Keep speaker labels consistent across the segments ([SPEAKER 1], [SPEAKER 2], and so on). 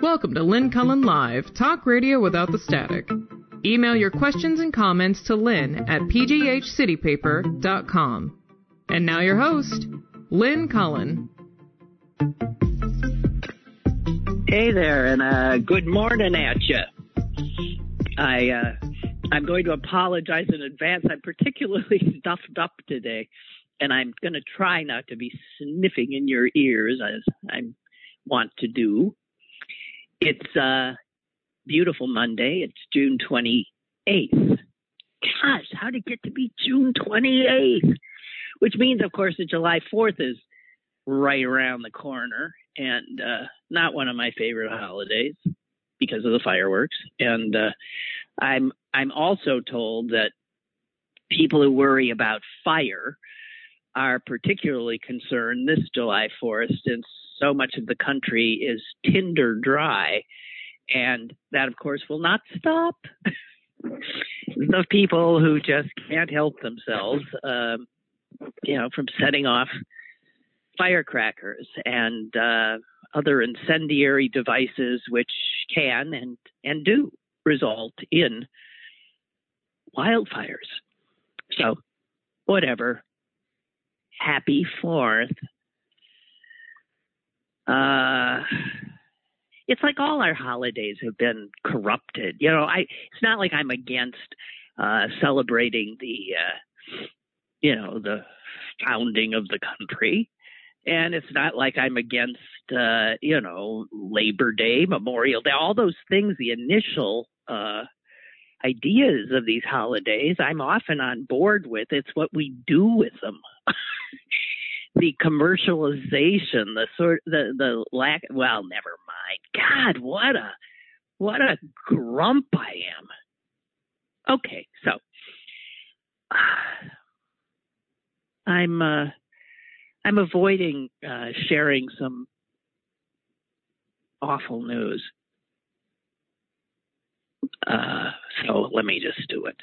[SPEAKER 1] Welcome to Lynn Cullen Live, talk radio without the static. Email your questions and comments to lynn at pghcitypaper.com. And now your host, Lynn Cullen.
[SPEAKER 2] Hey there, and uh, good morning at you. I uh, I'm going to apologize in advance. I'm particularly stuffed up today, and I'm going to try not to be sniffing in your ears as I want to do. It's a uh, beautiful Monday. It's June 28th. Gosh, how did it get to be June 28th? Which means, of course, that July 4th is right around the corner and uh, not one of my favorite holidays because of the fireworks. And uh, I'm I'm also told that people who worry about fire are particularly concerned this July 4th since so much of the country is tinder dry. And that, of course, will not stop the people who just can't help themselves, um, you know, from setting off firecrackers and uh, other incendiary devices which can and, and do result in wildfires. So, whatever. Happy Fourth. Uh, it's like all our holidays have been corrupted. You know, I it's not like I'm against uh, celebrating the uh, you know the founding of the country, and it's not like I'm against uh, you know Labor Day, Memorial Day, all those things. The initial uh, ideas of these holidays, I'm often on board with. It's what we do with them. The commercialization, the sort, the the lack. Well, never mind. God, what a what a grump I am. Okay, so I'm uh, I'm avoiding uh, sharing some awful news. Uh, so let me just do it.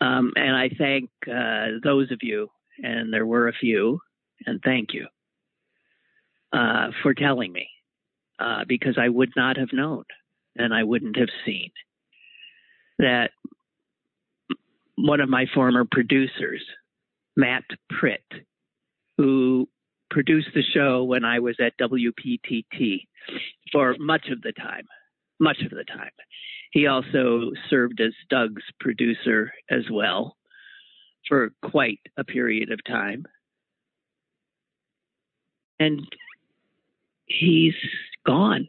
[SPEAKER 2] Um, and I thank uh, those of you, and there were a few, and thank you uh, for telling me uh, because I would not have known and I wouldn't have seen that one of my former producers, Matt Pritt, who produced the show when I was at WPTT for much of the time, much of the time. He also served as Doug's producer as well for quite a period of time and he's gone.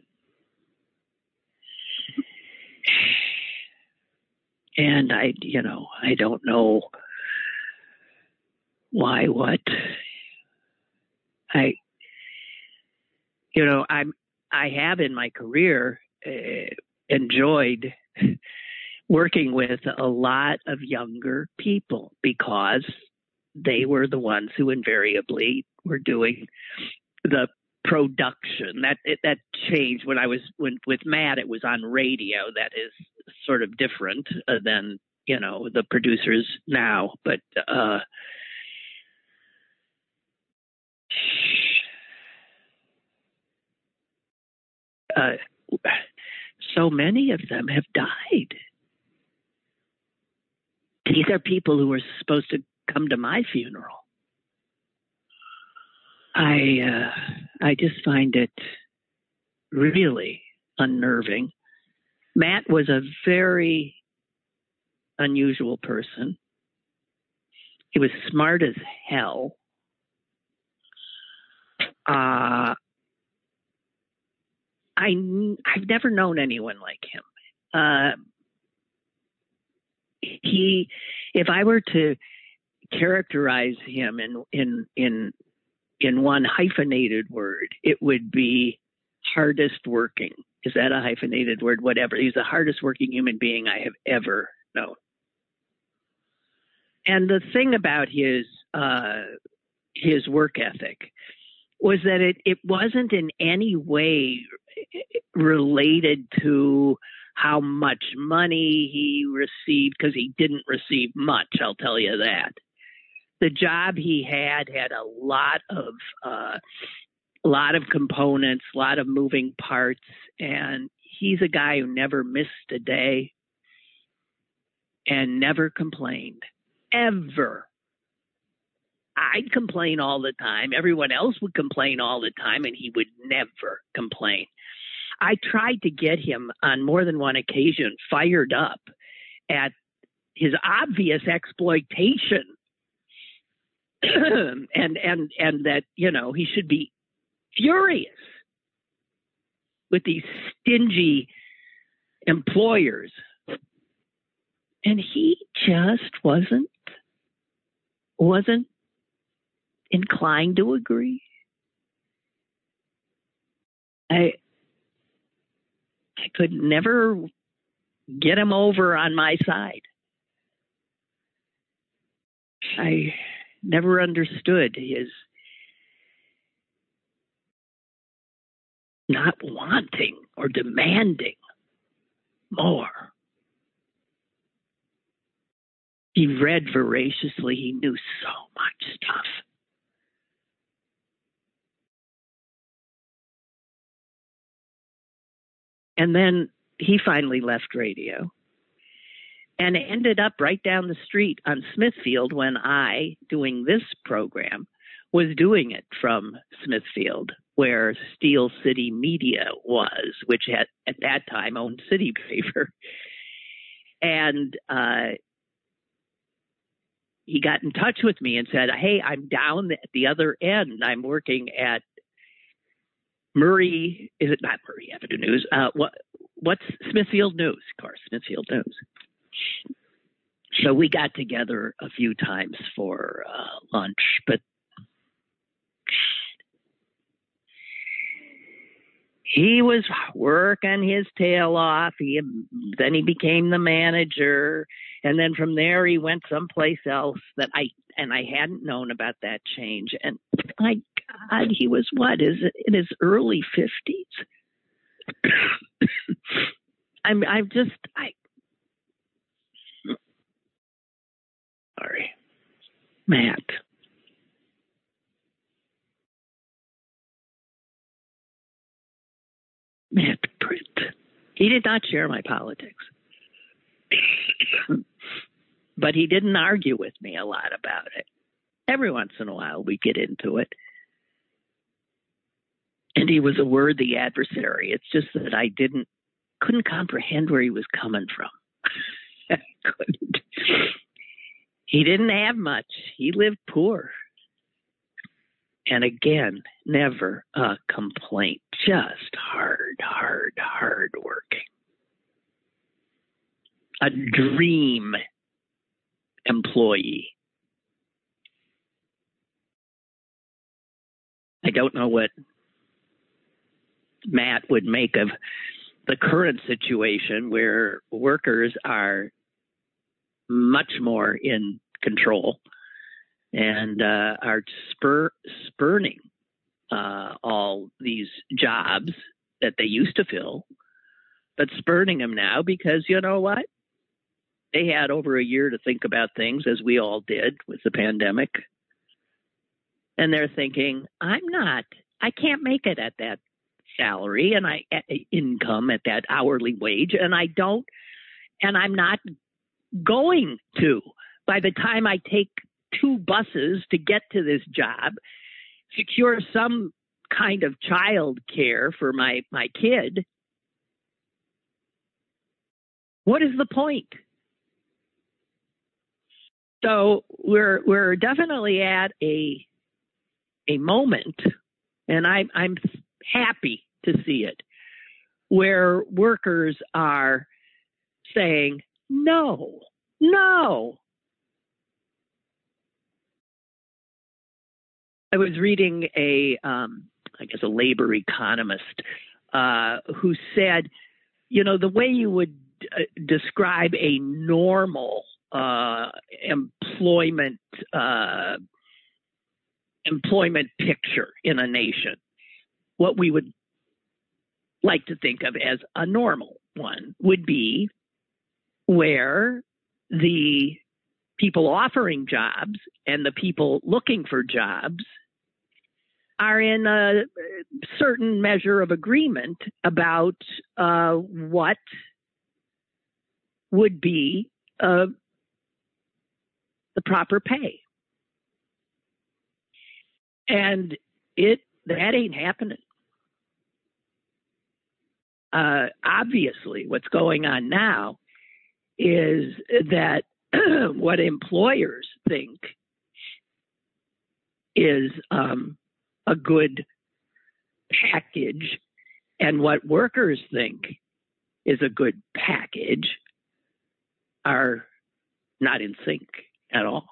[SPEAKER 2] And I, you know, I don't know why, what. I, you know, I'm, I have in my career uh, enjoyed working with a lot of younger people because they were the ones who invariably were doing the production. That it, that changed. When I was when with Matt it was on radio that is sort of different uh, than you know the producers now. But uh uh so many of them have died. These are people who were supposed to come to my funeral I uh, I just find it really unnerving. Matt was a very unusual person. He was smart as hell. Uh, I I've never known anyone like him. Uh, he, if I were to characterize him in in in in one hyphenated word, it would be hardest working. Is that a hyphenated word? Whatever. He's the hardest working human being I have ever known. And the thing about his uh, his work ethic was that it, it wasn't in any way related to how much money he received because he didn't receive much. I'll tell you that the job he had had a lot of uh, a lot of components, a lot of moving parts, and he's a guy who never missed a day and never complained. Ever. I'd complain all the time. Everyone else would complain all the time, and he would never complain. I tried to get him on more than one occasion fired up at his obvious exploitation and and and that you know he should be furious with these stingy employers. And he just wasn't wasn't inclined to agree. I i could never get him over on my side. I never understood his not wanting or demanding more. He read voraciously, he knew so much stuff. And then he finally left radio and ended up right down the street on Smithfield when I, doing this program, was doing it from Smithfield, where Steel City Media was, which had at that time owned City Paper. And uh, he got in touch with me and said, Hey, I'm down at the other end. I'm working at Murray, is it not Murray Avenue News? Uh, what, what's Smithfield News? Of course, Smithfield News. So we got together a few times for uh, lunch, but he was working his tail off. He then he became the manager, and then from there he went someplace else that I and I hadn't known about that change. And my God, he was what is it in his early fifties? I'm I'm just I sorry. Matt. Matt Britt. He did not share my politics. but he didn't argue with me a lot about it. Every once in a while we get into it. And he was a worthy adversary. It's just that I didn't couldn't comprehend where he was coming from. I couldn't. He didn't have much. He lived poor. And again, never a complaint, just hard, hard, hard working. A dream employee. I don't know what Matt would make of the current situation where workers are much more in control and uh, are spur, spurning uh, all these jobs that they used to fill, but spurning them now because you know what? They had over a year to think about things, as we all did with the pandemic. And they're thinking, I'm not, I can't make it at that salary and I income at that hourly wage, and I don't, and I'm not going to. By the time I take two buses to get to this job, secure some kind of child care for my, my kid, what is the point? So we're we're definitely at a a moment, and I'm I'm happy to see it, where workers are saying, no, no. I was reading a, um, I guess, a labor economist uh, who said, you know, the way you would uh, describe a normal uh, employment uh, employment picture in a nation, what we would like to think of as a normal one would be where the people offering jobs and the people looking for jobs are in a certain measure of agreement about uh, what would be uh, the proper pay. And it that ain't happening. Uh, obviously, what's going on now is that what employers think is um, a good package and what workers think is a good package are not in sync at all.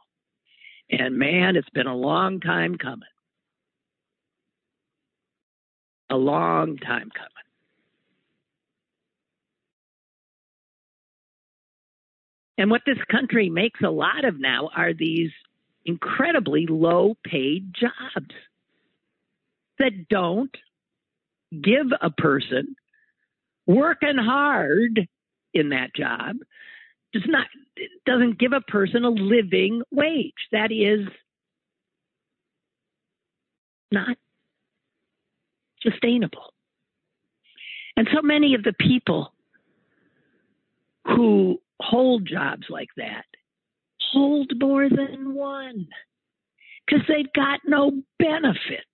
[SPEAKER 2] And man, it's been a long time coming. A long time coming. And what this country makes a lot of now are these incredibly low paid jobs that don't give a person working hard in that job. Does not doesn't give a person a living wage. That is not sustainable. And so many of the people who hold jobs like that. Hold more than one because they've got no benefits.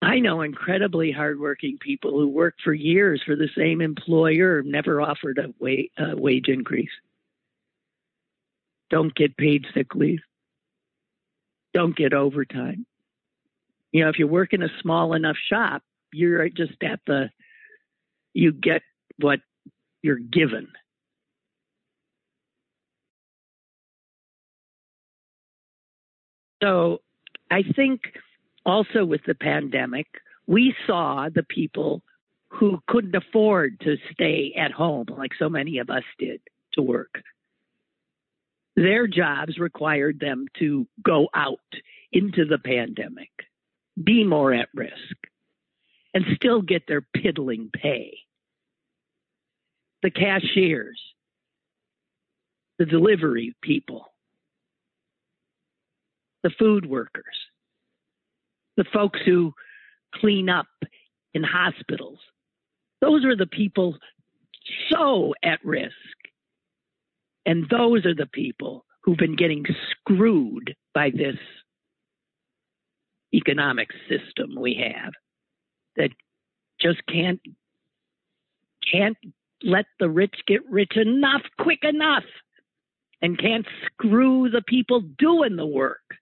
[SPEAKER 2] I know incredibly hardworking people who work for years for the same employer, never offered a wage, wage increase, don't get paid sick leave, don't get overtime you know, if you work in a small enough shop, you're just at the, you get what you're given. So I think also with the pandemic, we saw the people who couldn't afford to stay at home like so many of us did to work. Their jobs required them to go out into the pandemic be more at risk, and still get their piddling pay. The cashiers, the delivery people, the food workers, the folks who clean up in hospitals. Those are the people so at risk. And those are the people who've been getting screwed by this economic system we have that just can't can't let the rich get rich enough quick enough and can't screw the people doing the work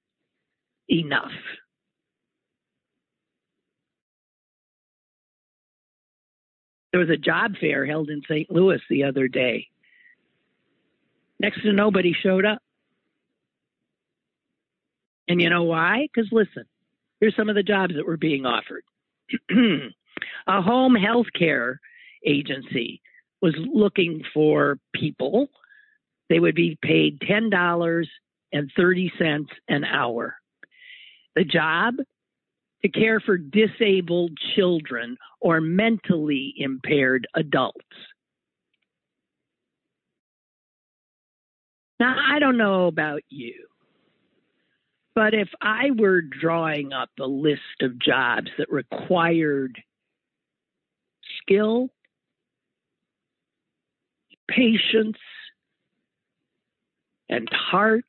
[SPEAKER 2] enough. There was a job fair held in St. Louis the other day. Next to nobody showed up. And you know why? Because listen, Here's some of the jobs that were being offered. a home health care agency was looking for people. They would be paid $10.30 an hour. The job to care for disabled children or mentally impaired adults. Now, I don't know about you, but if I were drawing up a list of jobs that required skill, patience, and heart,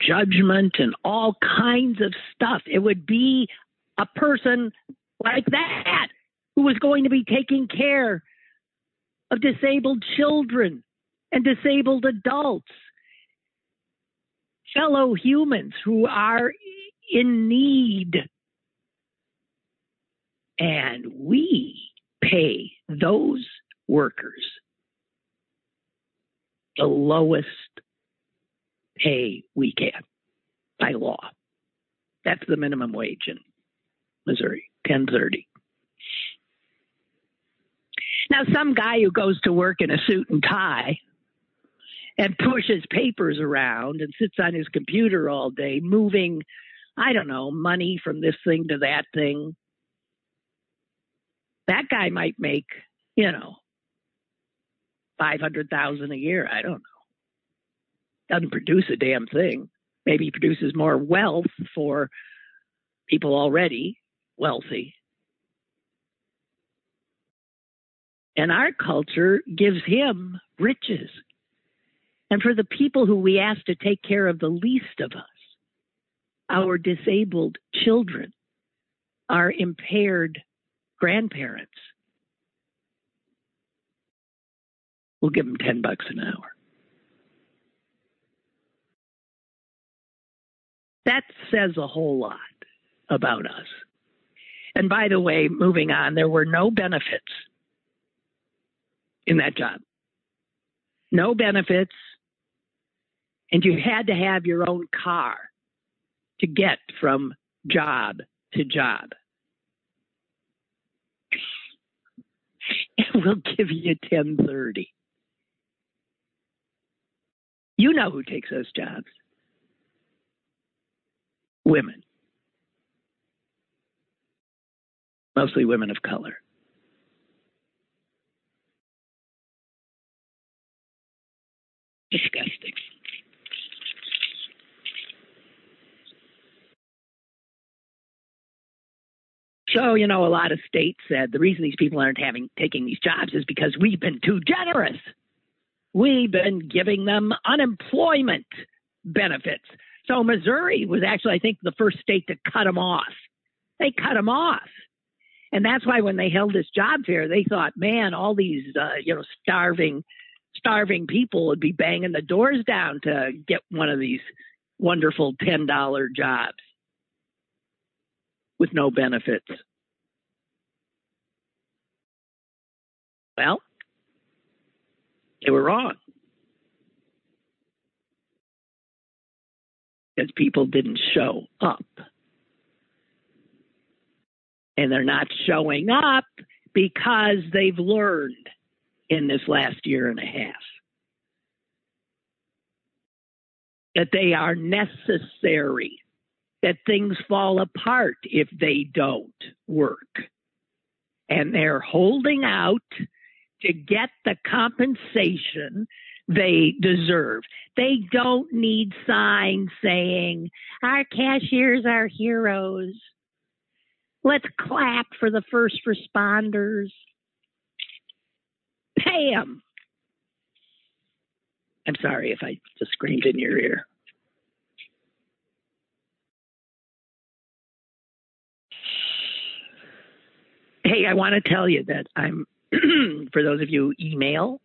[SPEAKER 2] judgment, and all kinds of stuff, it would be a person like that who was going to be taking care of disabled children and disabled adults fellow humans who are in need. And we pay those workers the lowest pay we can by law. That's the minimum wage in Missouri, 1030. Now, some guy who goes to work in a suit and tie and pushes papers around and sits on his computer all day, moving, I don't know, money from this thing to that thing. That guy might make, you know, 500,000 a year. I don't know. Doesn't produce a damn thing. Maybe produces more wealth for people already wealthy. And our culture gives him riches. And for the people who we ask to take care of the least of us, our disabled children, our impaired grandparents, we'll give them 10 bucks an hour. That says a whole lot about us. And by the way, moving on, there were no benefits in that job. No benefits. And you had to have your own car to get from job to job. And we'll give you 1030. You know who takes those jobs. Women. Mostly women of color. Disgusting. So, you know, a lot of states said the reason these people aren't having taking these jobs is because we've been too generous. We've been giving them unemployment benefits. So Missouri was actually, I think, the first state to cut them off. They cut them off. And that's why when they held this job fair, they thought, man, all these, uh, you know, starving, starving people would be banging the doors down to get one of these wonderful $10 jobs with no benefits. Well, they were wrong. Because people didn't show up. And they're not showing up because they've learned in this last year and a half that they are necessary that things fall apart if they don't work. And they're holding out to get the compensation they deserve. They don't need signs saying, Our cashiers are heroes. Let's clap for the first responders. Pay them. I'm sorry if I just screamed in your ear. Hey, I want to tell you that I'm for those of you email,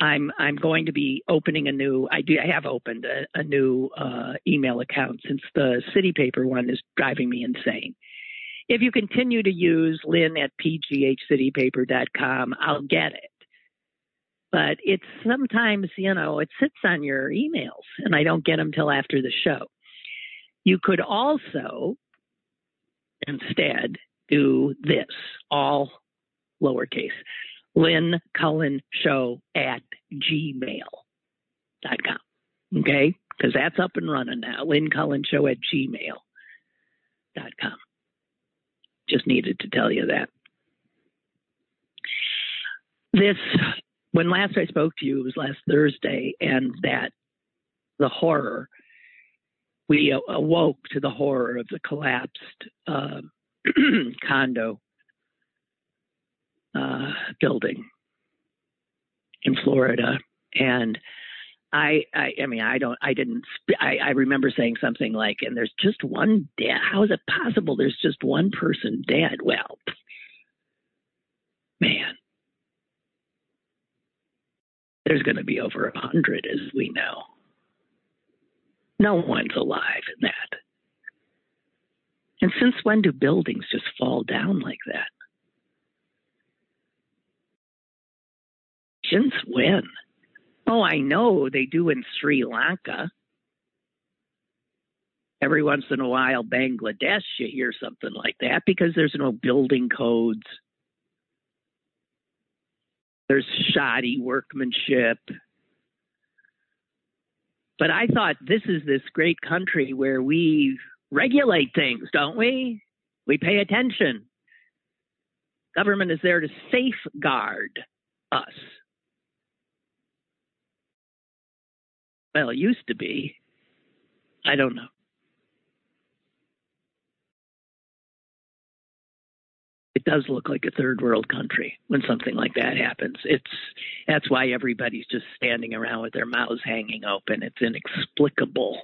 [SPEAKER 2] I'm I'm going to be opening a new. I do. I have opened a, a new uh, email account since the city paper one is driving me insane. If you continue to use Lynn at pghcitypaper.com, I'll get it. But it's sometimes, you know, it sits on your emails and I don't get them till after the show. You could also instead do this all lowercase. Lynn Cullen Show at gmail.com. Okay? Because that's up and running now. Lynn Cullen Show at gmail.com. Just needed to tell you that. This, when last I spoke to you, it was last Thursday, and that the horror, we awoke to the horror of the collapsed uh, condo uh, building in Florida, and I, I, I mean, I don't, I didn't, I, I remember saying something like, and there's just one dead. How is it possible there's just one person dead? Well, man, there's going to be over a hundred, as we know. No one's alive in that. And since when do buildings just fall down like that? Since when? Oh, I know they do in Sri Lanka. Every once in a while, Bangladesh, you hear something like that because there's no building codes. There's shoddy workmanship. But I thought this is this great country where we regulate things, don't we? We pay attention. Government is there to safeguard us Well, it used to be. I don't know. It does look like a third world country when something like that happens. It's that's why everybody's just standing around with their mouths hanging open. It's inexplicable.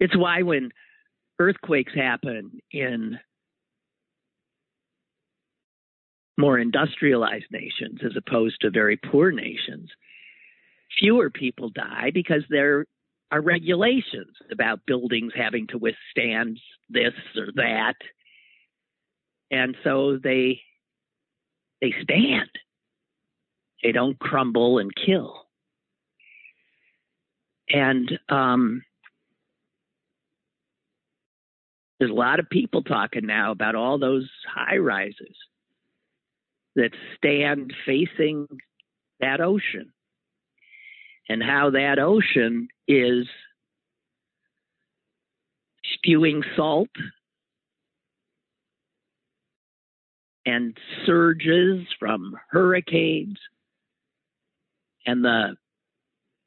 [SPEAKER 2] It's why when earthquakes happen in more industrialized nations as opposed to very poor nations, fewer people die because there are regulations about buildings having to withstand this or that. And so they they stand. They don't crumble and kill. And um, there's a lot of people talking now about all those high rises that stand facing that ocean and how that ocean is spewing salt and surges from hurricanes and the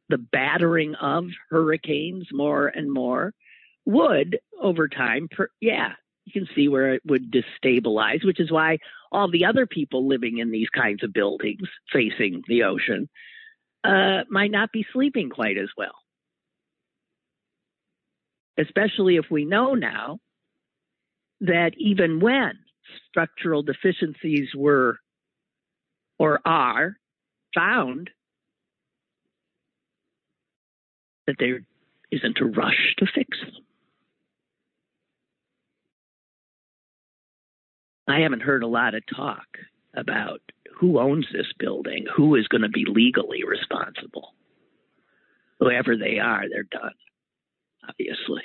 [SPEAKER 2] the battering of hurricanes more and more would over time per, yeah you can see where it would destabilize which is why all the other people living in these kinds of buildings facing the ocean uh, might not be sleeping quite as well. Especially if we know now that even when structural deficiencies were or are found, that there isn't a rush to fix them. I haven't heard a lot of talk about who owns this building, who is going to be legally responsible. Whoever they are, they're done, obviously.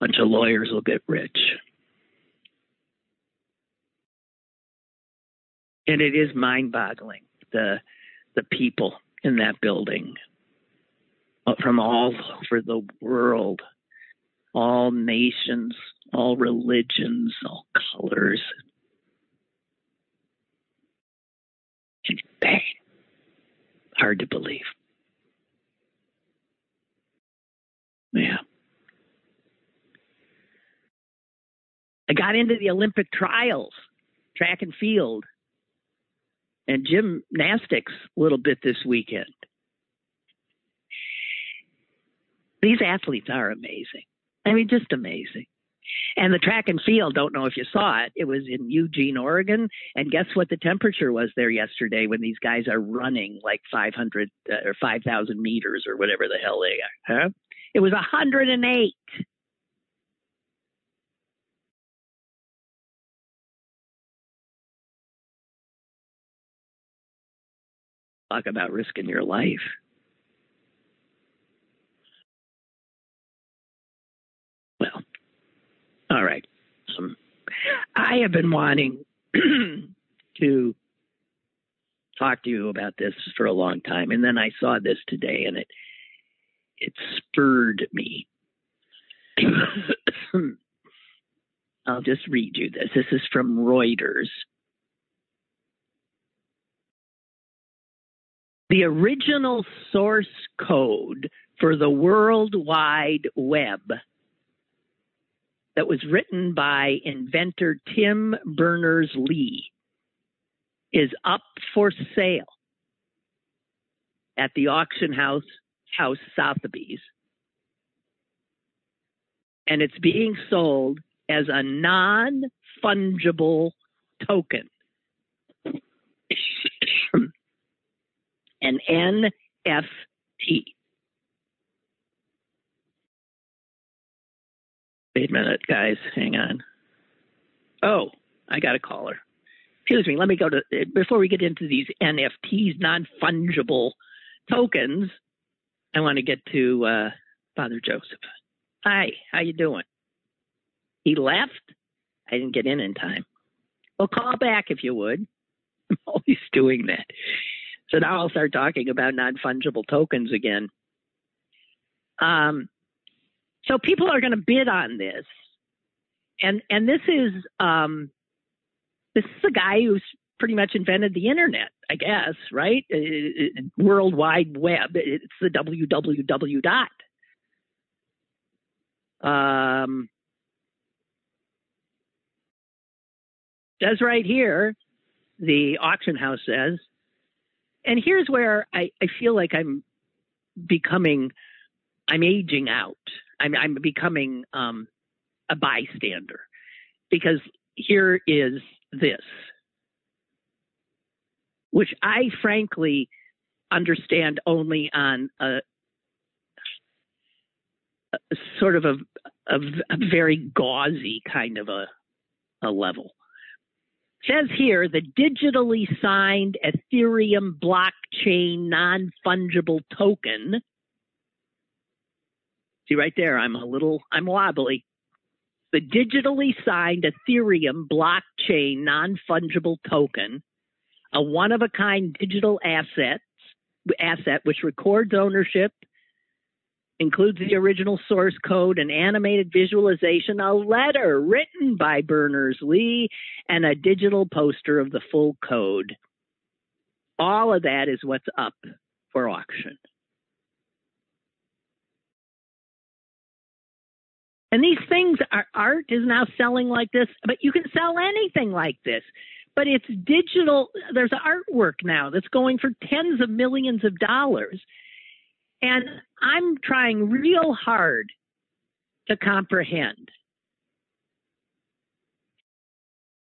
[SPEAKER 2] A bunch of lawyers will get rich. And it is mind boggling the the people in that building uh, from all over the world all nations, all religions, all colors. And bang, hard to believe. Yeah. I got into the Olympic trials, track and field, and gymnastics a little bit this weekend. These athletes are amazing. I mean, just amazing. And the track and field, don't know if you saw it. It was in Eugene, Oregon. And guess what the temperature was there yesterday when these guys are running like 500 uh, or 5,000 meters or whatever the hell they are? Huh? It was 108. Talk about risking your life. Well, all right. Um, I have been wanting to talk to you about this for a long time, and then I saw this today, and it it spurred me. I'll just read you this. This is from Reuters. The original source code for the World Wide Web that was written by inventor Tim Berners Lee is up for sale at the auction house house Sotheby's. And it's being sold as a non fungible token. An NFT. A minute, guys. Hang on. Oh, I got a caller. Excuse me. Let me go to before we get into these NFTs, non-fungible tokens. I want to get to uh, Father Joseph. Hi, how you doing? He left. I didn't get in in time. Well, call back if you would. I'm always doing that. So now I'll start talking about non-fungible tokens again. Um, so people are going to bid on this, and and this is um, this is a guy who's pretty much invented the internet, I guess, right? Uh, World Wide Web. It's the www dot. Um, right here, the auction house says, and here's where I, I feel like I'm becoming, I'm aging out. I'm, I'm becoming um, a bystander because here is this, which I frankly understand only on a, a sort of a, a, a, very gauzy kind of a, a level. says here the digitally signed Ethereum blockchain non fungible token. See right there, I'm a little, I'm wobbly the digitally signed Ethereum blockchain non fungible token, a one of a kind digital asset, asset which records ownership, includes the original source code, an animated visualization, a letter written by Berners Lee, and a digital poster of the full code. All of that is what's up for auction. And these things are art is now selling like this, but you can sell anything like this. But it's digital. There's artwork now that's going for tens of millions of dollars. And I'm trying real hard to comprehend.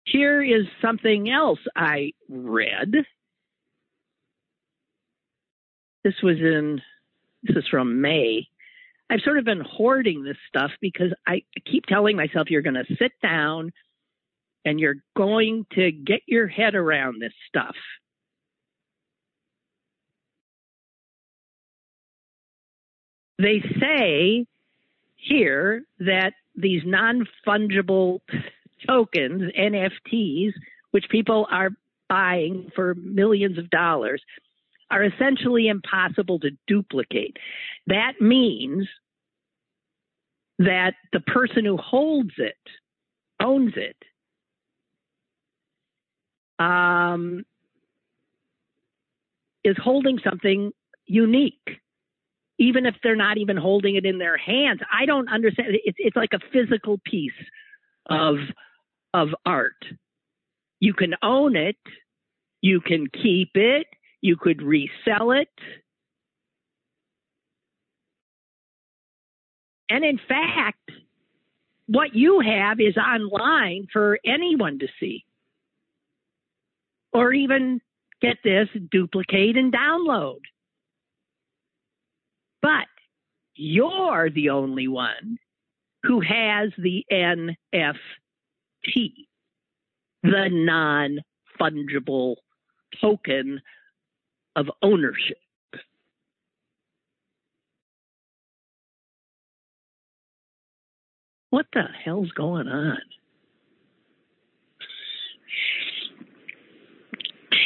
[SPEAKER 2] Here is something else I read. This was in, this is from May. I've sort of been hoarding this stuff because I keep telling myself you're going to sit down and you're going to get your head around this stuff. They say here that these non fungible tokens, NFTs, which people are buying for millions of dollars, are essentially impossible to duplicate. That means that the person who holds it owns it. Um, is holding something unique, even if they're not even holding it in their hands. I don't understand. It's it's like a physical piece of of art. You can own it, you can keep it, you could resell it. And in fact, what you have is online for anyone to see. Or even get this, duplicate and download. But you're the only one who has the NFT, the non fungible token of ownership. What the hell's going on?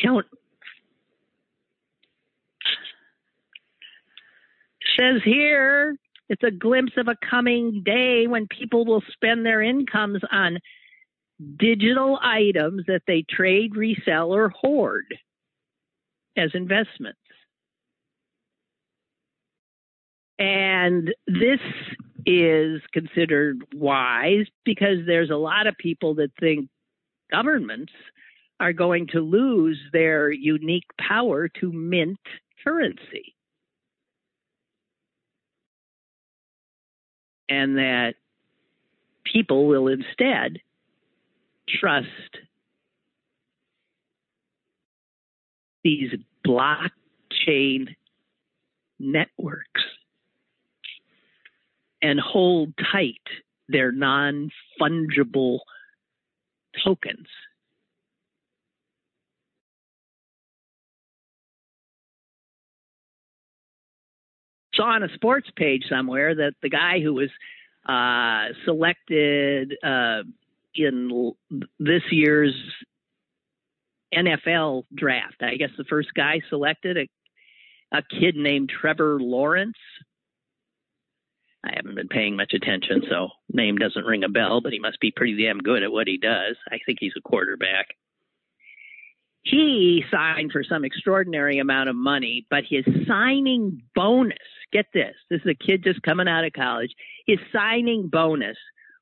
[SPEAKER 2] don't says here it's a glimpse of a coming day when people will spend their incomes on digital items that they trade, resell, or hoard as investments. And this is considered wise because there's a lot of people that think governments are going to lose their unique power to mint currency. And that people will instead trust these blockchain networks and hold tight their non fungible tokens. Saw on a sports page somewhere that the guy who was uh, selected uh, in this year's NFL draft. I guess the first guy selected a a kid named Trevor Lawrence. I haven't been paying much attention, so name doesn't ring a bell, but he must be pretty damn good at what he does. I think he's a quarterback. he signed for some extraordinary amount of money, but his signing bonus, get this, this is a kid just coming out of college, his signing bonus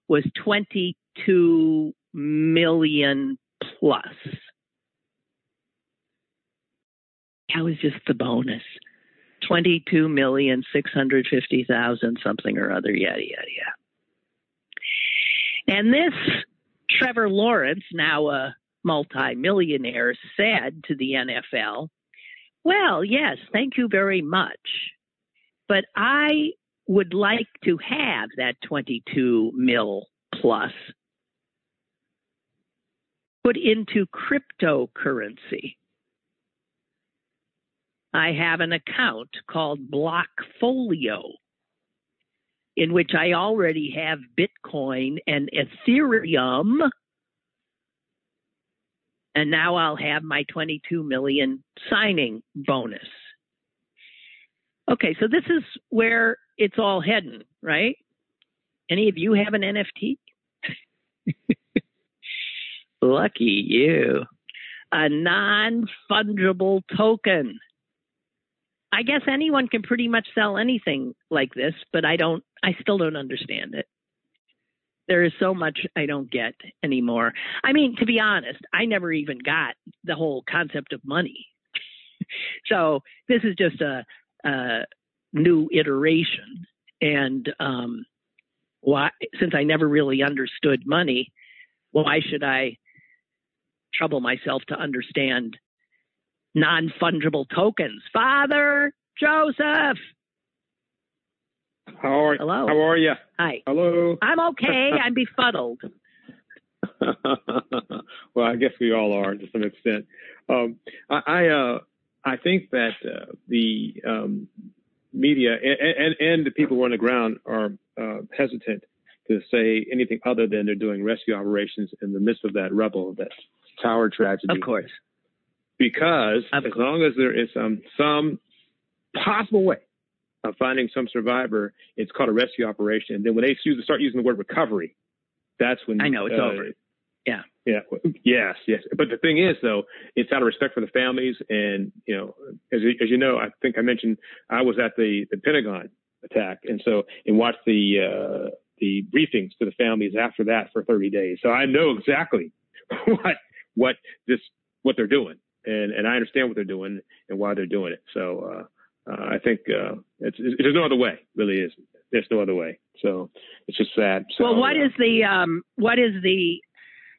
[SPEAKER 2] was 22 million plus. That was just the bonus. 22 million 650,000 something or other yada yada yada. And this Trevor Lawrence, now a multimillionaire, said to the NFL, "Well, yes, thank you very much, but I would like to have that 22 mil plus put into cryptocurrency." I have an account called Blockfolio in which I already have Bitcoin and Ethereum. And now I'll have my 22 million signing bonus. Okay, so this is where it's all heading, right? Any of you have an NFT? Lucky you. A non fungible token. I guess anyone can pretty much sell anything like this, but I don't, I still don't understand it. There is so much I don't get anymore. I mean, to be honest, I never even got the whole concept of money. so this is just a, a new iteration. And um, why, since I never really understood money, why should I trouble myself to understand non fungible tokens. Father Joseph.
[SPEAKER 3] How are,
[SPEAKER 2] Hello.
[SPEAKER 3] How are you?
[SPEAKER 2] Hi.
[SPEAKER 3] Hello.
[SPEAKER 2] I'm okay. I'm befuddled.
[SPEAKER 3] well, I guess we all are to some extent. Um, I I, uh, I think that uh, the um, media and, and, and the people who are on the ground are uh, hesitant to say anything other than they're doing rescue operations in the midst of that rubble, that tower tragedy.
[SPEAKER 2] Of course
[SPEAKER 3] because as long as there is some some possible way of finding some survivor, it's called a rescue operation. And then when they start using the word recovery, that's when
[SPEAKER 2] I know it's uh, over. Yeah.
[SPEAKER 3] Yeah. Yes. Yes. But the thing is, though, it's out of respect for the families, and you know, as as you know, I think I mentioned I was at the the Pentagon attack, and so and watched the uh, the briefings to the families after that for 30 days. So I know exactly what what this what they're doing and and I understand what they're doing and why they're doing it. So uh, uh, I think uh, it's, it's, there's no other way. Really is. There's no other way. So it's just sad. So,
[SPEAKER 2] well, what is the um, what is the?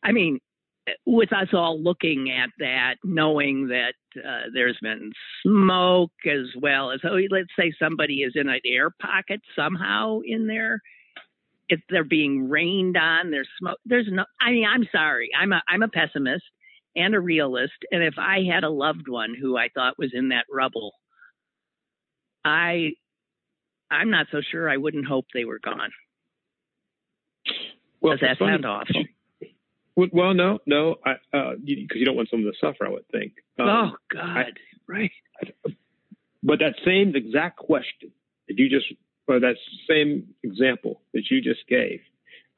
[SPEAKER 2] I mean, with us all looking at that, knowing that uh, there's been smoke as well as oh, let's say somebody is in an air pocket somehow in there. If they're being rained on, there's smoke. There's no. I mean, I'm sorry. I'm a I'm a pessimist and a realist. And if I had a loved one who I thought was in that rubble, I I'm not so sure I wouldn't hope they were gone. Well, Does that sound off?
[SPEAKER 3] Well, no, no, because uh, you, you, don't want someone to suffer. I would think.
[SPEAKER 2] Um, oh God, I, right.
[SPEAKER 3] But that same exact question that you just, or that same example that you just gave,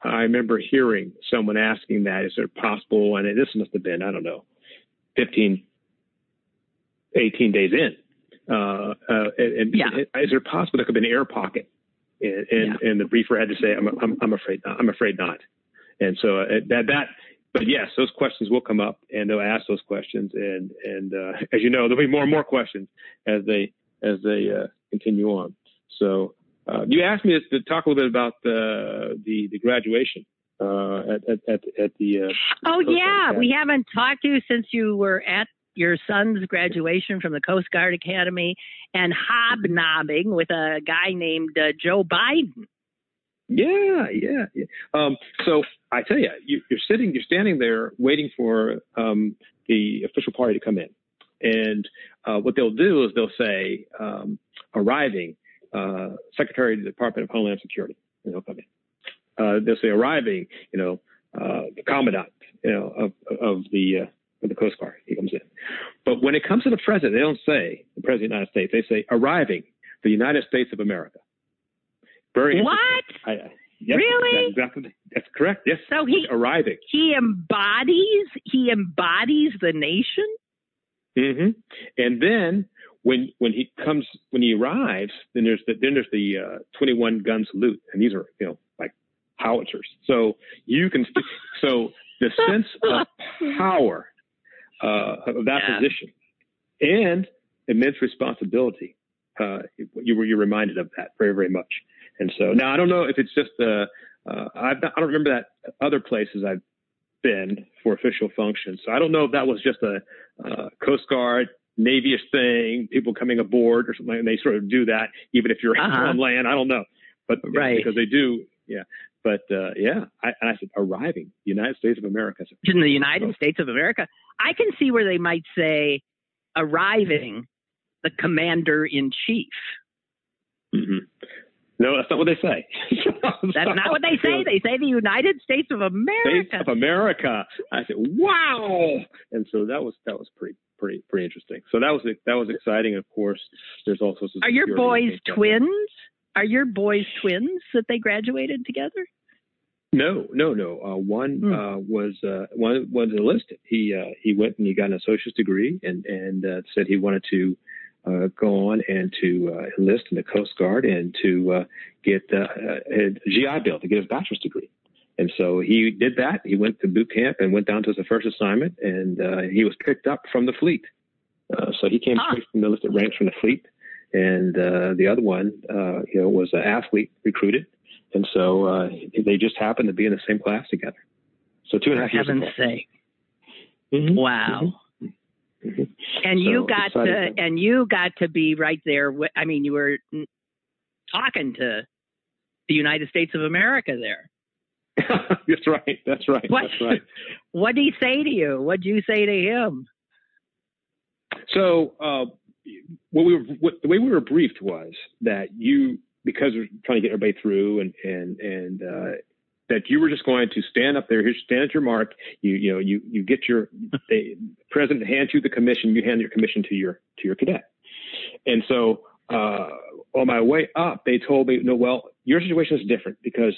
[SPEAKER 3] I remember hearing someone asking that, is it possible? And this must have been, I don't know, 15, 18 days in. Uh, uh, and, yeah. is it possible there could be an air pocket? And, and, yeah. and the briefer had to say, I'm, I'm, I'm, afraid not. I'm afraid not. And so uh, that, that, but yes, those questions will come up and they'll ask those questions. And, and, uh, as you know, there'll be more and more questions as they, as they, uh, continue on. So, uh, you asked me to, to, talk a little bit about the the, the graduation uh, at, at, at, at the.
[SPEAKER 2] Uh, oh yeah, we haven't talked to you since you were at your son's graduation from the Coast Guard Academy and hobnobbing with a guy named uh, Joe Biden.
[SPEAKER 3] Yeah, yeah. yeah. Um, so I tell you, you, are sitting, you're standing there waiting for um, the official party to come in, and uh, what they'll do is they'll say um, arriving uh, Secretary of the Department of Homeland Security. You know, come in. Uh, they'll say arriving, you know, uh, the commandant, you know, of, of the, uh, of the Coast Guard. He comes in. But when it comes to the president, they don't say the president of the United States. They say arriving the United States of America.
[SPEAKER 2] Very what?
[SPEAKER 3] I,
[SPEAKER 2] yes, really?
[SPEAKER 3] That's exactly. That's correct. Yes.
[SPEAKER 2] So he
[SPEAKER 3] arriving.
[SPEAKER 2] He embodies. He embodies the nation.
[SPEAKER 3] Mm-hmm. And then when when he comes when he arrives, then there's the then there's the uh, 21 gun salute, and these are you know like howitzers. So you can so the sense of power uh, of that yeah. position and immense responsibility. Uh, you were you're reminded of that very very much. And so now I don't know if it's just uh, uh, I don't remember that other places I've been for official functions. So I don't know if that was just a uh, Coast Guard Navyish thing, people coming aboard or something, and they sort of do that even if you're uh-huh. on land. I don't know, but
[SPEAKER 2] right.
[SPEAKER 3] because they do, yeah. But uh, yeah, I, I said arriving United States of America.
[SPEAKER 2] In the United States of America, I can see where they might say arriving the commander in chief.
[SPEAKER 3] Mm-hmm. No, that's not what they say.
[SPEAKER 2] that's not what they say. They say the United States of America.
[SPEAKER 3] States of America. I said, wow. And so that was that was pretty pretty pretty interesting. So that was that was exciting. Of course, there's also.
[SPEAKER 2] Are your boys twins? Are your boys twins that they graduated together?
[SPEAKER 3] No, no, no. Uh, one hmm. uh, was uh, one was enlisted. He uh, he went and he got an associate's degree and and uh, said he wanted to uh, go on and to uh, enlist in the Coast Guard and to uh, get uh, a GI Bill to get his bachelor's degree. And so he did that. He went to boot camp and went down to his first assignment, and uh, he was picked up from the fleet. Uh, so he came ah. straight from the enlisted ranks from the fleet, and uh, the other one, uh, you know, was an athlete recruited, and so uh, they just happened to be in the same class together. So two and a half
[SPEAKER 2] years.
[SPEAKER 3] Heaven's
[SPEAKER 2] sake! Mm-hmm. Wow. Mm-hmm. Mm-hmm. And so you got to, and you got to be right there. I mean, you were talking to the United States of America there.
[SPEAKER 3] that's right. That's right. What, that's right.
[SPEAKER 2] What did he say to you? What did you say to him?
[SPEAKER 3] So, uh, what we were, what, the way we were briefed was that you, because we're trying to get everybody through, and and and uh, that you were just going to stand up there, stand at your mark. You you know you you get your the president hands you the commission, you hand your commission to your to your cadet. And so uh, on my way up, they told me, no, well, your situation is different because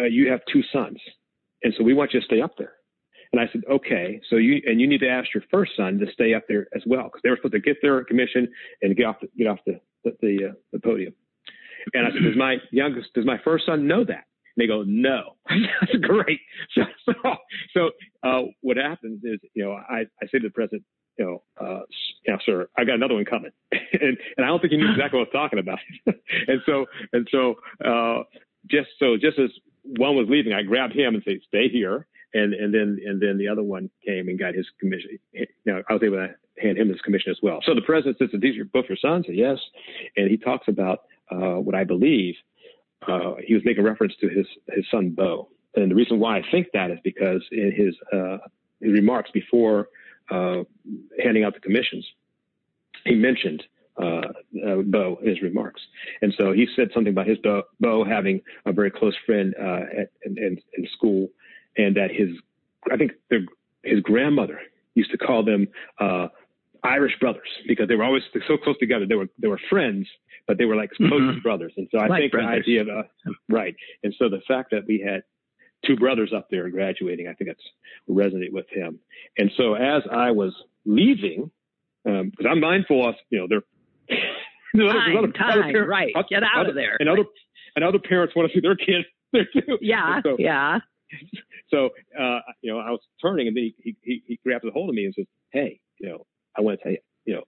[SPEAKER 3] uh, you have two sons, and so we want you to stay up there. And I said, okay, so you and you need to ask your first son to stay up there as well because they were supposed to get their commission and get off the, get off the the uh, the podium. And I said, does my youngest, does my first son know that? And they go, no. That's great. So, so, so uh, what happens is, you know, I, I say to the president, you know, uh, sir, I got another one coming. and, and I don't think he knew exactly what I was talking about. and so, and so, uh, just so, just as one was leaving, I grabbed him and said, stay here. And, and then, and then the other one came and got his commission. You know, I was able to hand him his commission as well. So the president says, these are both your sons? Said, yes. And he talks about, uh, what I believe uh, he was making reference to his his son Bo. And the reason why I think that is because in his uh, his remarks before uh, handing out the commissions, he mentioned Bo his remarks, and so he said something about his Bo, Bo having a very close friend uh, at, in, in, school, and that his I think their, his grandmother used to call them Irish brothers because they were always so close together. They were they were friends, but they were like close mm-hmm. brothers. And so I like think brothers. the idea of uh, right. And so the fact that we had two brothers up there graduating, I think that's resonate with him. And so as I was leaving, because um, I'm mindful of you know they're
[SPEAKER 2] time, other, time, other parents, right? Get out
[SPEAKER 3] other,
[SPEAKER 2] of there.
[SPEAKER 3] And other and other parents want to see their kids there too.
[SPEAKER 2] Yeah, so, yeah.
[SPEAKER 3] So uh, you know, I was turning, and then he, he he grabs a hold of me and says, "Hey, you know, I want to tell you, you know,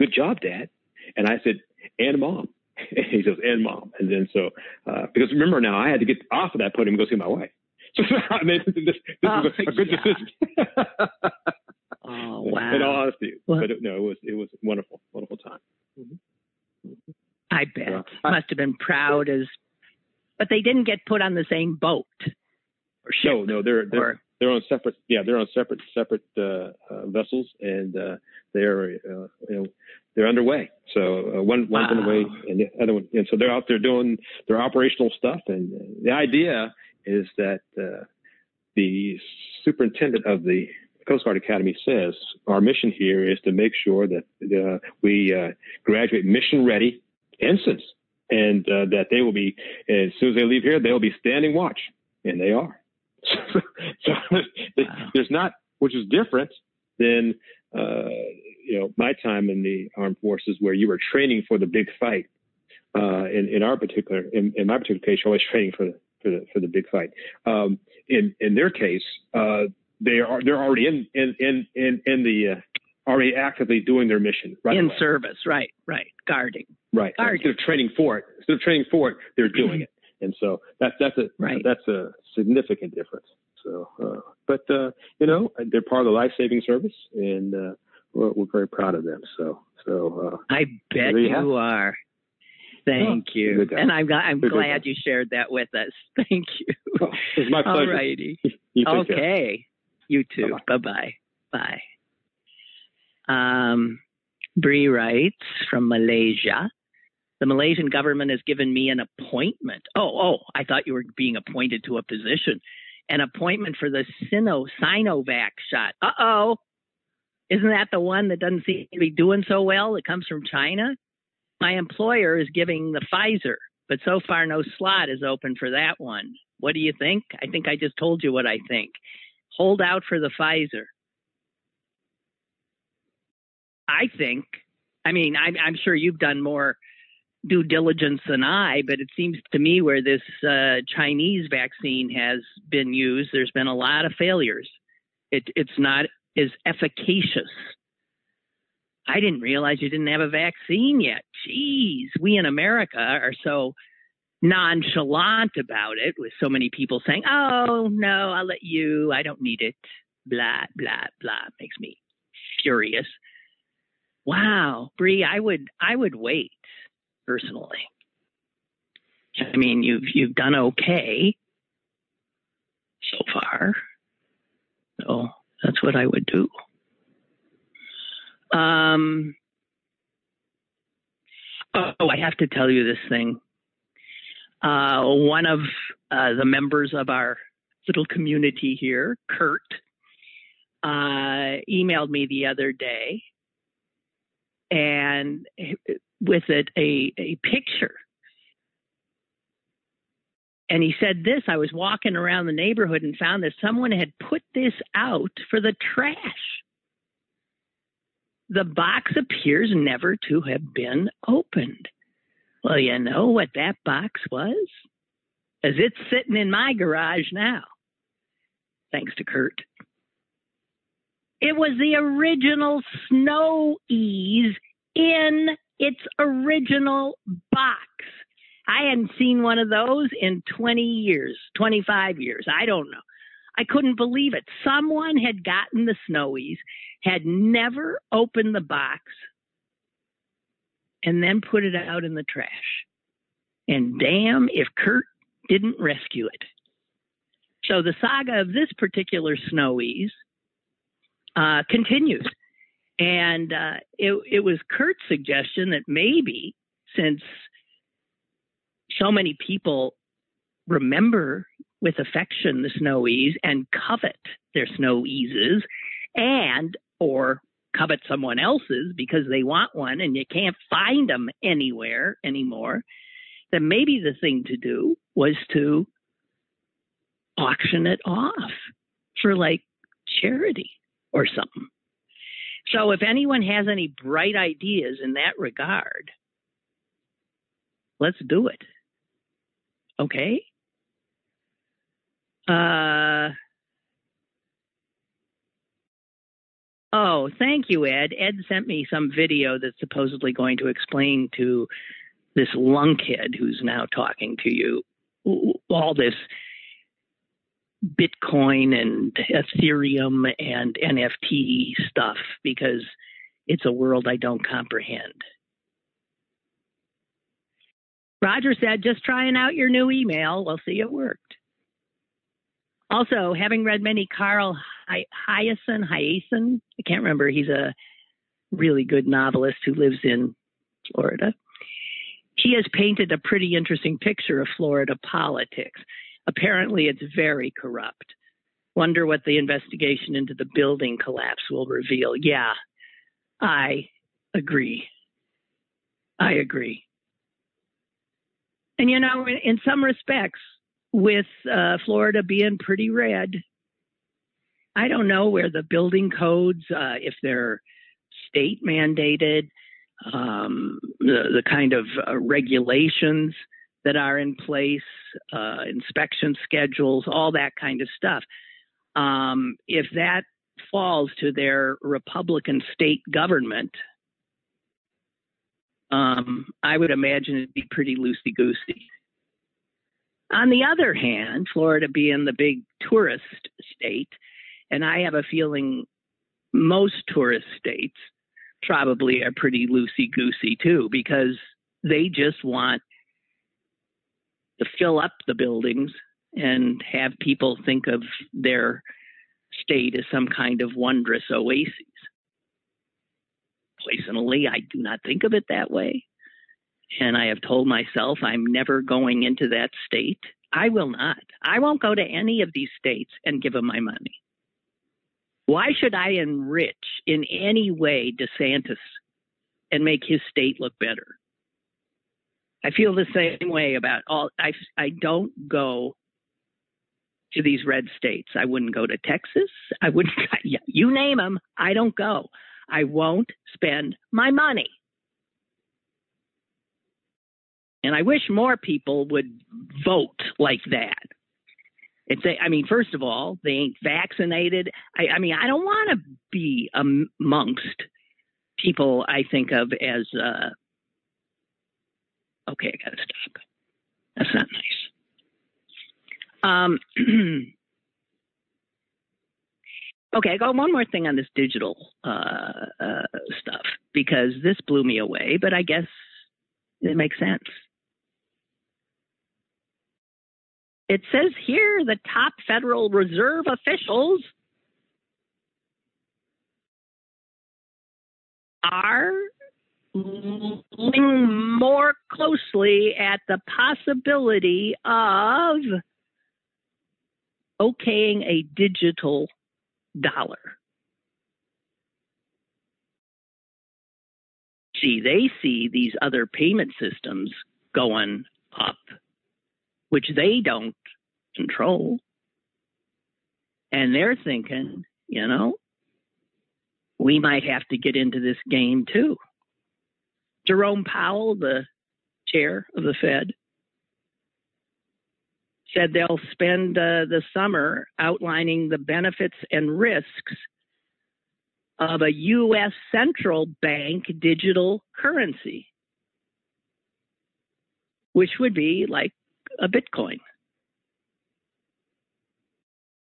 [SPEAKER 3] good job, Dad. And I said, and mom. And he says, and mom. And then so, uh, because remember now, I had to get off of that podium and go see my wife. So I mean, this, this oh, was a, a good yeah. decision.
[SPEAKER 2] oh wow!
[SPEAKER 3] In all honesty, what? but it, no, it was it was wonderful, wonderful time.
[SPEAKER 2] Mm-hmm. I bet must have been proud as, but they didn't get put on the same boat. Or ship,
[SPEAKER 3] no, no, they're they're, or, they're on separate. Yeah, they're on separate separate uh, uh, vessels, and uh, they're uh, you know they're underway. So uh, one one's wow. underway, and the other one. And so they're out there doing their operational stuff. And the idea is that uh, the superintendent of the Coast Guard Academy says our mission here is to make sure that uh, we uh, graduate mission ready ensigns, and uh, that they will be as soon as they leave here, they'll be standing watch, and they are. so wow. there's not, which is different than uh, you know my time in the armed forces where you were training for the big fight. Uh, in, in our particular, in, in my particular case, you're always training for the for the for the big fight. Um, in in their case, uh, they are they're already in in in in, in the uh, already actively doing their mission. Right
[SPEAKER 2] in
[SPEAKER 3] away.
[SPEAKER 2] service, right, right, guarding.
[SPEAKER 3] Right.
[SPEAKER 2] Guarding.
[SPEAKER 3] Instead of training for it, instead of training for it, they're doing it, and so that's that's a
[SPEAKER 2] Right.
[SPEAKER 3] that's a significant difference. So, uh, but uh, you know, they're part of the life saving service, and uh, we're, we're very proud of them. So, so uh,
[SPEAKER 2] I bet
[SPEAKER 3] you
[SPEAKER 2] you, are. Thank
[SPEAKER 3] Oh,
[SPEAKER 2] you. And I'm I'm glad you shared that with us. Thank you.
[SPEAKER 3] oh, it's my
[SPEAKER 2] All
[SPEAKER 3] pleasure.
[SPEAKER 2] righty.
[SPEAKER 3] You take care.
[SPEAKER 2] You too. Bye bye. Bye. Um, Bree writes from Malaysia. The Malaysian government has given me an appointment. Oh, oh, I thought you were being appointed to a position. An appointment for the Sino Sinovac shot. Uh oh. Isn't that the one that doesn't seem to be doing so well? That comes from China? My employer is giving the Pfizer, but so far no slot is open for that one. What do you think? I think I just told you what I think. Hold out for the Pfizer. I think, I mean, I'm, I'm sure you've done more due diligence than I, but it seems to me where this uh, Chinese vaccine has been used, there's been a lot of failures. It, it's not as efficacious. I didn't realize you didn't have a vaccine yet. Jeez, we in America are so nonchalant about it with so many people saying, oh, no, I'll let you. I don't need it. Blah, blah, blah. Makes me furious. Wow, Bree, I would, I would wait personally. I mean, you've, you've done okay so far. So that's what I would do. Um, oh, I have to tell you this thing. Uh, one of uh, the members of our little community here, Kurt, uh, emailed me the other day and with it a, a picture. And he said this I was walking around the neighborhood and found that someone had put this out for the trash. The box appears never to have been opened. Well, you know what that box was? As it's sitting in my garage now. Thanks to Kurt. It was the original snow ease in its original box. I hadn't seen one of those in 20 years, 25 years. I don't know. I couldn't believe it. Someone had gotten the snowies, had never opened the box, and then put it out in the trash. And damn if Kurt didn't rescue it. So the saga of this particular snowies uh, continues. And uh, it, it was Kurt's suggestion that maybe since so many people remember with affection the snowies and covet their snow eases and or covet someone else's because they want one and you can't find them anywhere anymore then maybe the thing to do was to auction it off for like charity or something. So if anyone has any bright ideas in that regard let's do it. Okay? Uh Oh, thank you, Ed. Ed sent me some video that's supposedly going to explain to this lunkhead who's now talking to you all this Bitcoin and Ethereum and NFT stuff because it's a world I don't comprehend. Roger said, just trying out your new email. We'll see it worked. Also, having read many Carl Hiaasen, Hiaasen, I can't remember, he's a really good novelist who lives in Florida. He has painted a pretty interesting picture of Florida politics. Apparently, it's very corrupt. Wonder what the investigation into the building collapse will reveal. Yeah, I agree. I agree. And you know, in, in some respects, with uh, Florida being pretty red, I don't know where the building codes, uh, if they're state mandated, um, the, the kind of uh, regulations that are in place, uh, inspection schedules, all that kind of stuff. Um, if that falls to their Republican state government, um, I would imagine it'd be pretty loosey goosey. On the other hand, Florida being the big tourist state, and I have a feeling most tourist states probably are pretty loosey goosey too, because they just want to fill up the buildings and have people think of their state as some kind of wondrous oasis. Personally, I do not think of it that way. And I have told myself I'm never going into that state. I will not. I won't go to any of these states and give them my money. Why should I enrich in any way DeSantis and make his state look better? I feel the same way about all. I I don't go to these red states. I wouldn't go to Texas. I wouldn't. You name them. I don't go. I won't spend my money. And I wish more people would vote like that. It's a, I mean, first of all, they ain't vaccinated. I, I mean, I don't want to be amongst people I think of as, uh, okay, I got to stop. That's not nice. Um, okay, I got one more thing on this digital uh, uh, stuff because this blew me away, but I guess it makes sense. It says here the top Federal Reserve officials are looking more closely at the possibility of okaying a digital dollar. See, they see these other payment systems going up which they don't control. And they're thinking, you know, we might have to get into this game too. Jerome Powell, the chair of the Fed, said they'll spend uh, the summer outlining the benefits and risks of a U.S. central bank digital currency, which would be like a Bitcoin.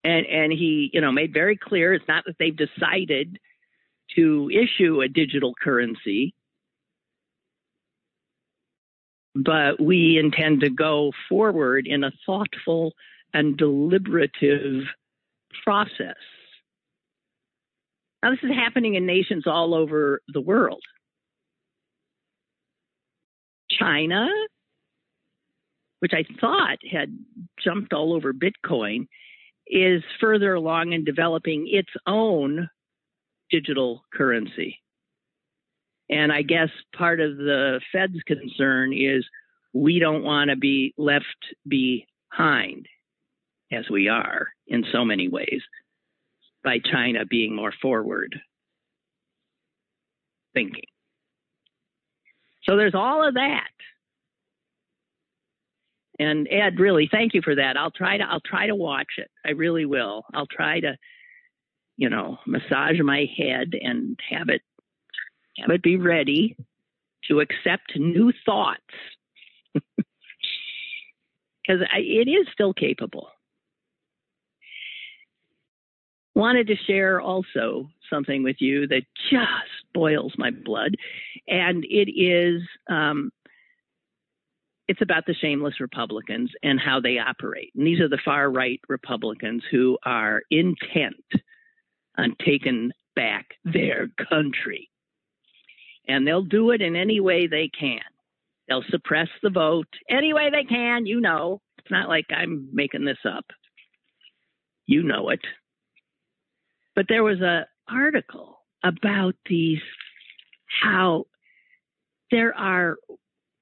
[SPEAKER 2] And and he, you know, made very clear it's not that they've decided to issue a digital currency, but we intend to go forward in a thoughtful and deliberative process. Now, this is happening in nations all over the world. China which I thought had jumped all over Bitcoin, is further along in developing its own digital currency. And I guess part of the Fed's concern is we don't want to be left behind, as we are in so many ways, by China being more forward thinking. So there's all of that and Ed, really, thank you for that. I'll try to I'll try to watch it. I really will. I'll try to, you know, massage my head and have it have it be ready to accept new thoughts because it is still capable. Wanted to share also something with you that just boils my blood, and it is um, it's about the shameless Republicans and how they operate. And these are the far right Republicans who are intent on taking back their country. And they'll do it in any way they can. They'll suppress the vote any way they can. You know, it's not like I'm making this up. You know it. But there was an article about these how there are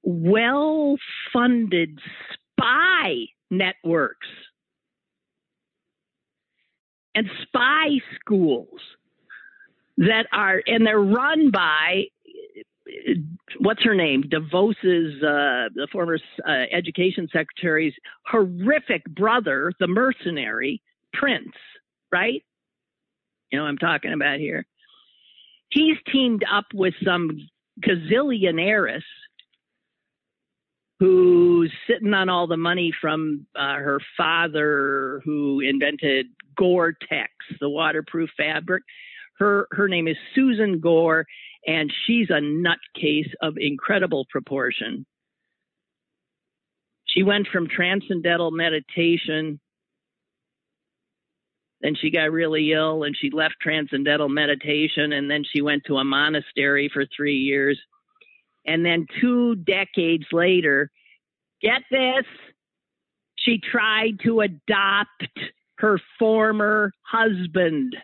[SPEAKER 2] well funded spy networks and spy schools that are, and they're run by what's her name? DeVos's, uh, the former uh, education secretary's horrific brother, the mercenary Prince, right? You know I'm talking about here. He's teamed up with some gazillion heiress who's sitting on all the money from uh, her father who invented Gore-Tex, the waterproof fabric. Her her name is Susan Gore, and she's a nutcase of incredible proportion. She went from transcendental meditation, then she got really ill and she left transcendental meditation, and then she went to a monastery for three years. And then two decades later, get this, she tried to adopt her former husband.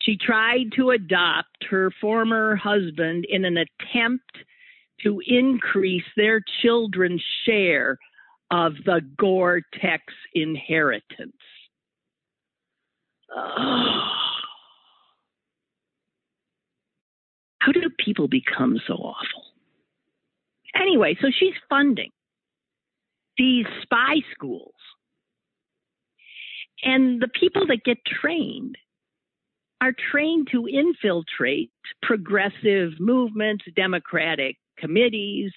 [SPEAKER 2] She tried to adopt her former husband in an attempt to increase their children's share of the Gore Tex inheritance. Oh. How do people become so awful? Anyway, so she's funding these spy schools. And the people that get trained are trained to infiltrate progressive movements, democratic committees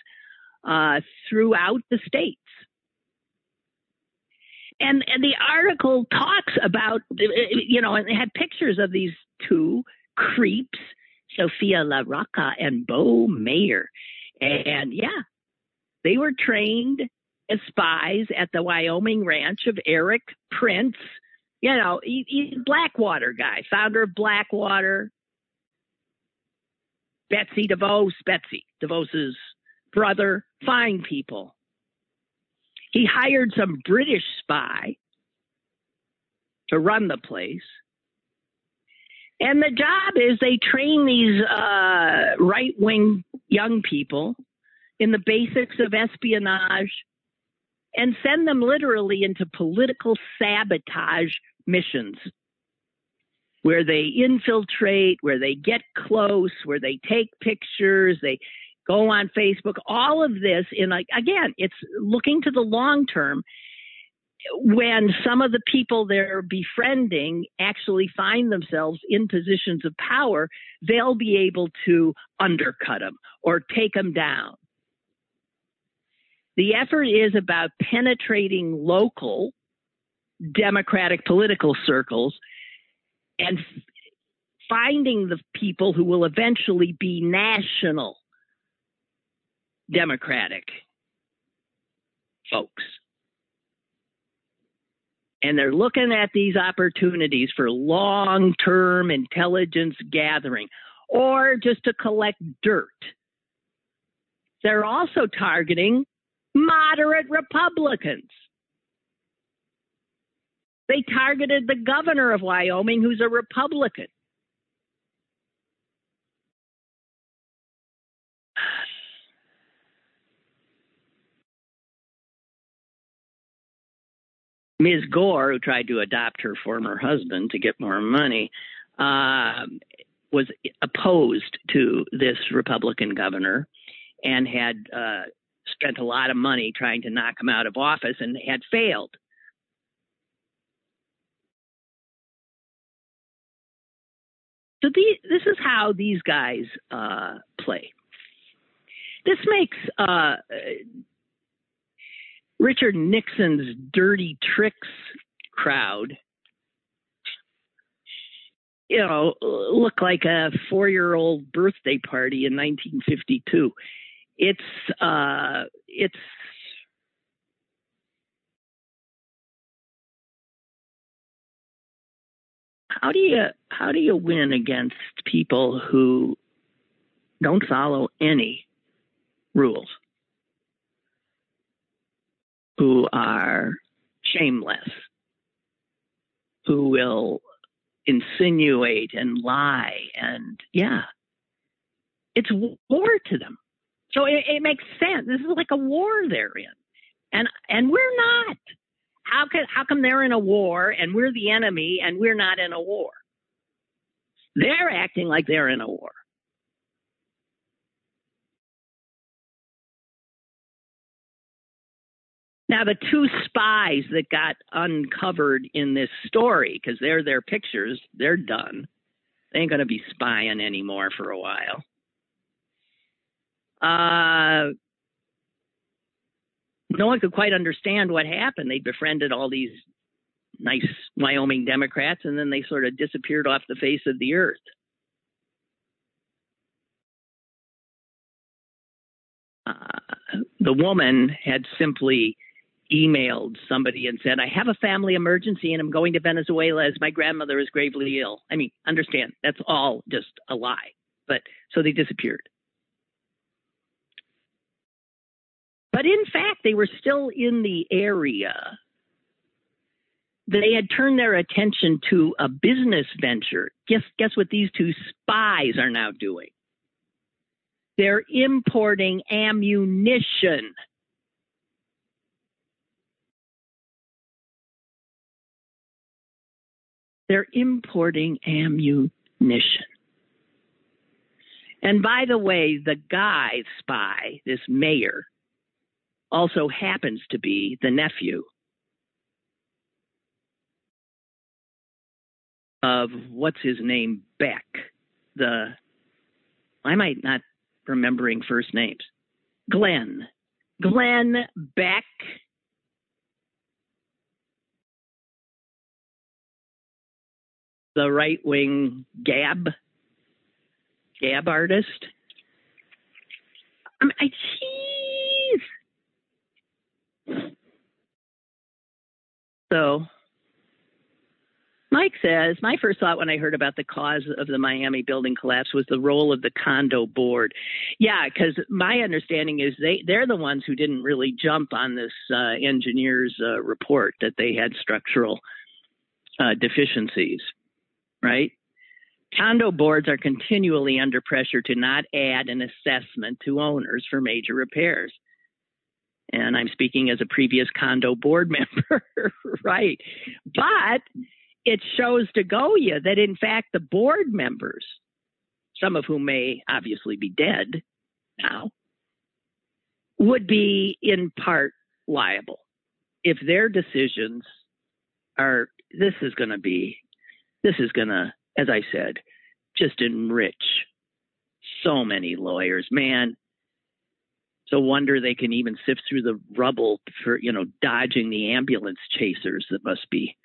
[SPEAKER 2] uh, throughout the states. And, and the article talks about, you know, and it had pictures of these two creeps, Sofia LaRocca and Beau Maier. And yeah, they were trained as spies at the Wyoming ranch of Erik Prince. You know, he, he's a Blackwater guy, founder of Blackwater. Betsy DeVos, Betsy DeVos's brother, fine people. He hired some British spy to run the place. And the job is they train these uh, right wing young people in the basics of espionage and send them literally into political sabotage missions where they infiltrate, where they get close, where they take pictures, they go on Facebook, all of this in like again, it's looking to the long term when some of the people they're befriending actually find themselves in positions of power, they'll be able to undercut them or take them down. The effort is about penetrating local democratic political circles and finding the people who will eventually be national democratic folks. And they're looking at these opportunities for long term intelligence gathering or just to collect dirt. They're also targeting moderate Republicans. They targeted the governor of Wyoming, who's a Republican. Ms. Gore, who tried to adopt her former husband to get more money, uh, was opposed to this Republican governor and had uh, spent a lot of money trying to knock him out of office and had failed. So the, this is how these guys uh, play. This makes uh, Richard Nixon's dirty tricks crowd, you know, look like a four year old birthday party in 1952. It's, uh, it's, how do you how do you win against people who don't follow any rules? Who are shameless, who will insinuate and lie. And yeah, it's war to them. So it, it makes sense. This is like a war they're in. And, and we're not. How can how come they're in a war and we're the enemy and we're not in a war? They're acting like they're in a war. Now, the two spies that got uncovered in this story, because they're their pictures, they're done. They ain't going to be spying anymore for a while. Uh, no one could quite understand what happened. They befriended all these nice Wyoming Democrats, and then they sort of disappeared off the face of the earth. Uh, the woman had simply emailed somebody and said, I have a family emergency and I'm going to Venezuela as my grandmother is gravely ill. I mean, understand, that's all just a lie. But so they disappeared. But in fact, they were still in the area. They had turned their attention to a business venture. Guess, guess what these two spies are now doing? They're importing ammunition They're importing ammunition. And by the way, the guy spy, this Maier, also happens to be the nephew of what's his name, Beck. The I might not remembering first names. Glenn. Glenn Beck the right wing gab gab artist. Um, I jeez. So Mike says, my first thought when I heard about the cause of the Miami building collapse was the role of the condo board. Yeah, because my understanding is they, they're the ones who didn't really jump on this uh, engineer's uh, report that they had structural uh, deficiencies right? Condo boards are continually under pressure to not add an assessment to owners for major repairs. And I'm speaking as a previous condo board member, right? But it shows to Goya that, in fact, the board members, some of whom may obviously be dead now, would be in part liable if their decisions are this is going to be this is going to, as I said, just enrich so many lawyers. Man, it's a wonder they can even sift through the rubble for, you know, dodging the ambulance chasers that must be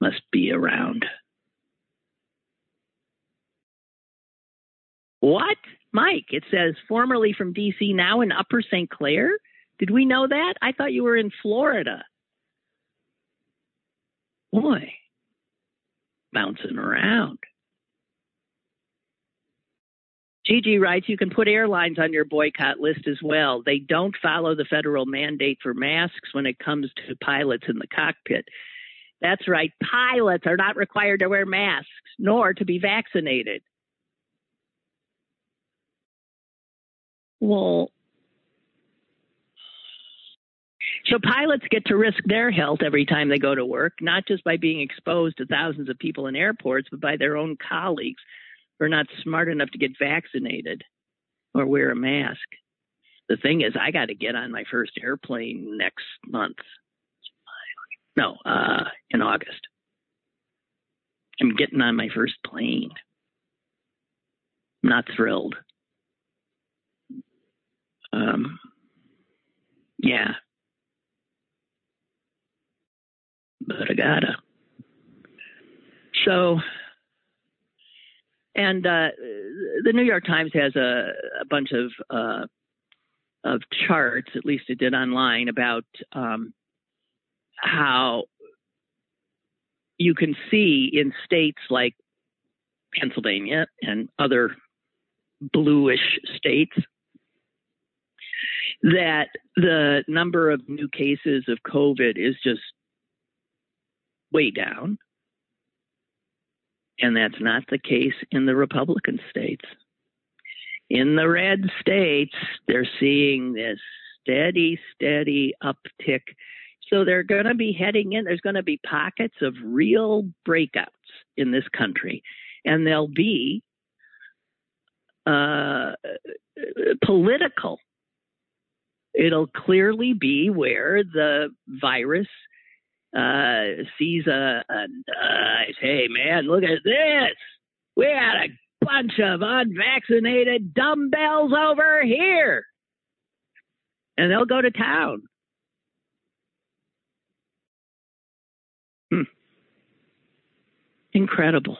[SPEAKER 2] must be around. What? Mike, it says formerly from DC, now in Upper St. Clair? Did we know that? I thought you were in Florida. Boy, bouncing around. Gigi writes, you can put airlines on your boycott list as well. They don't follow the federal mandate for masks when it comes to pilots in the cockpit. That's right. Pilots are not required to wear masks nor to be vaccinated. Well, so pilots get to risk their health every time they go to work, not just by being exposed to thousands of people in airports, but by their own colleagues who are not smart enough to get vaccinated or wear a mask. The thing is, I got to get on my first airplane next month. No, uh, in August. I'm getting on my first plane. I'm not thrilled. Um, yeah, but I gotta. So, and uh, the New York Times has a, a bunch of uh, of charts, at least it did online, about um, how you can see in states like Pennsylvania and other bluish states that the number of new cases of COVID is just way down. And that's not the case in the Republican states. In the red states, they're seeing this steady, steady uptick. So they're going to be heading in. There's going to be pockets of real breakouts in this country, and they'll be uh, political. It'll clearly be where the virus uh, sees a, uh, hey man, look at this. We had a bunch of unvaccinated dumbbells over here. And they'll go to town. Hmm. Incredible.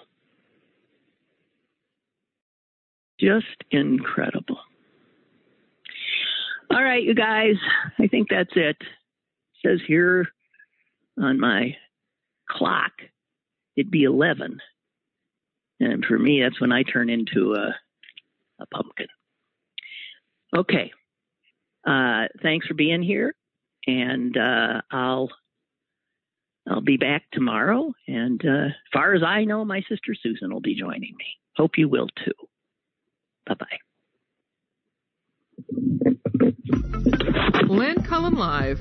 [SPEAKER 2] Just incredible. All right, you guys, I think that's it. it says here on my clock it'd be 11. And for me, that's when I turn into a, a pumpkin. Okay. Uh, thanks for being here. And uh, I'll I'll be back tomorrow. And uh, as far as I know, my sister Susan will be joining me. Hope you will too. Bye bye.
[SPEAKER 1] Lynn Cullen Live,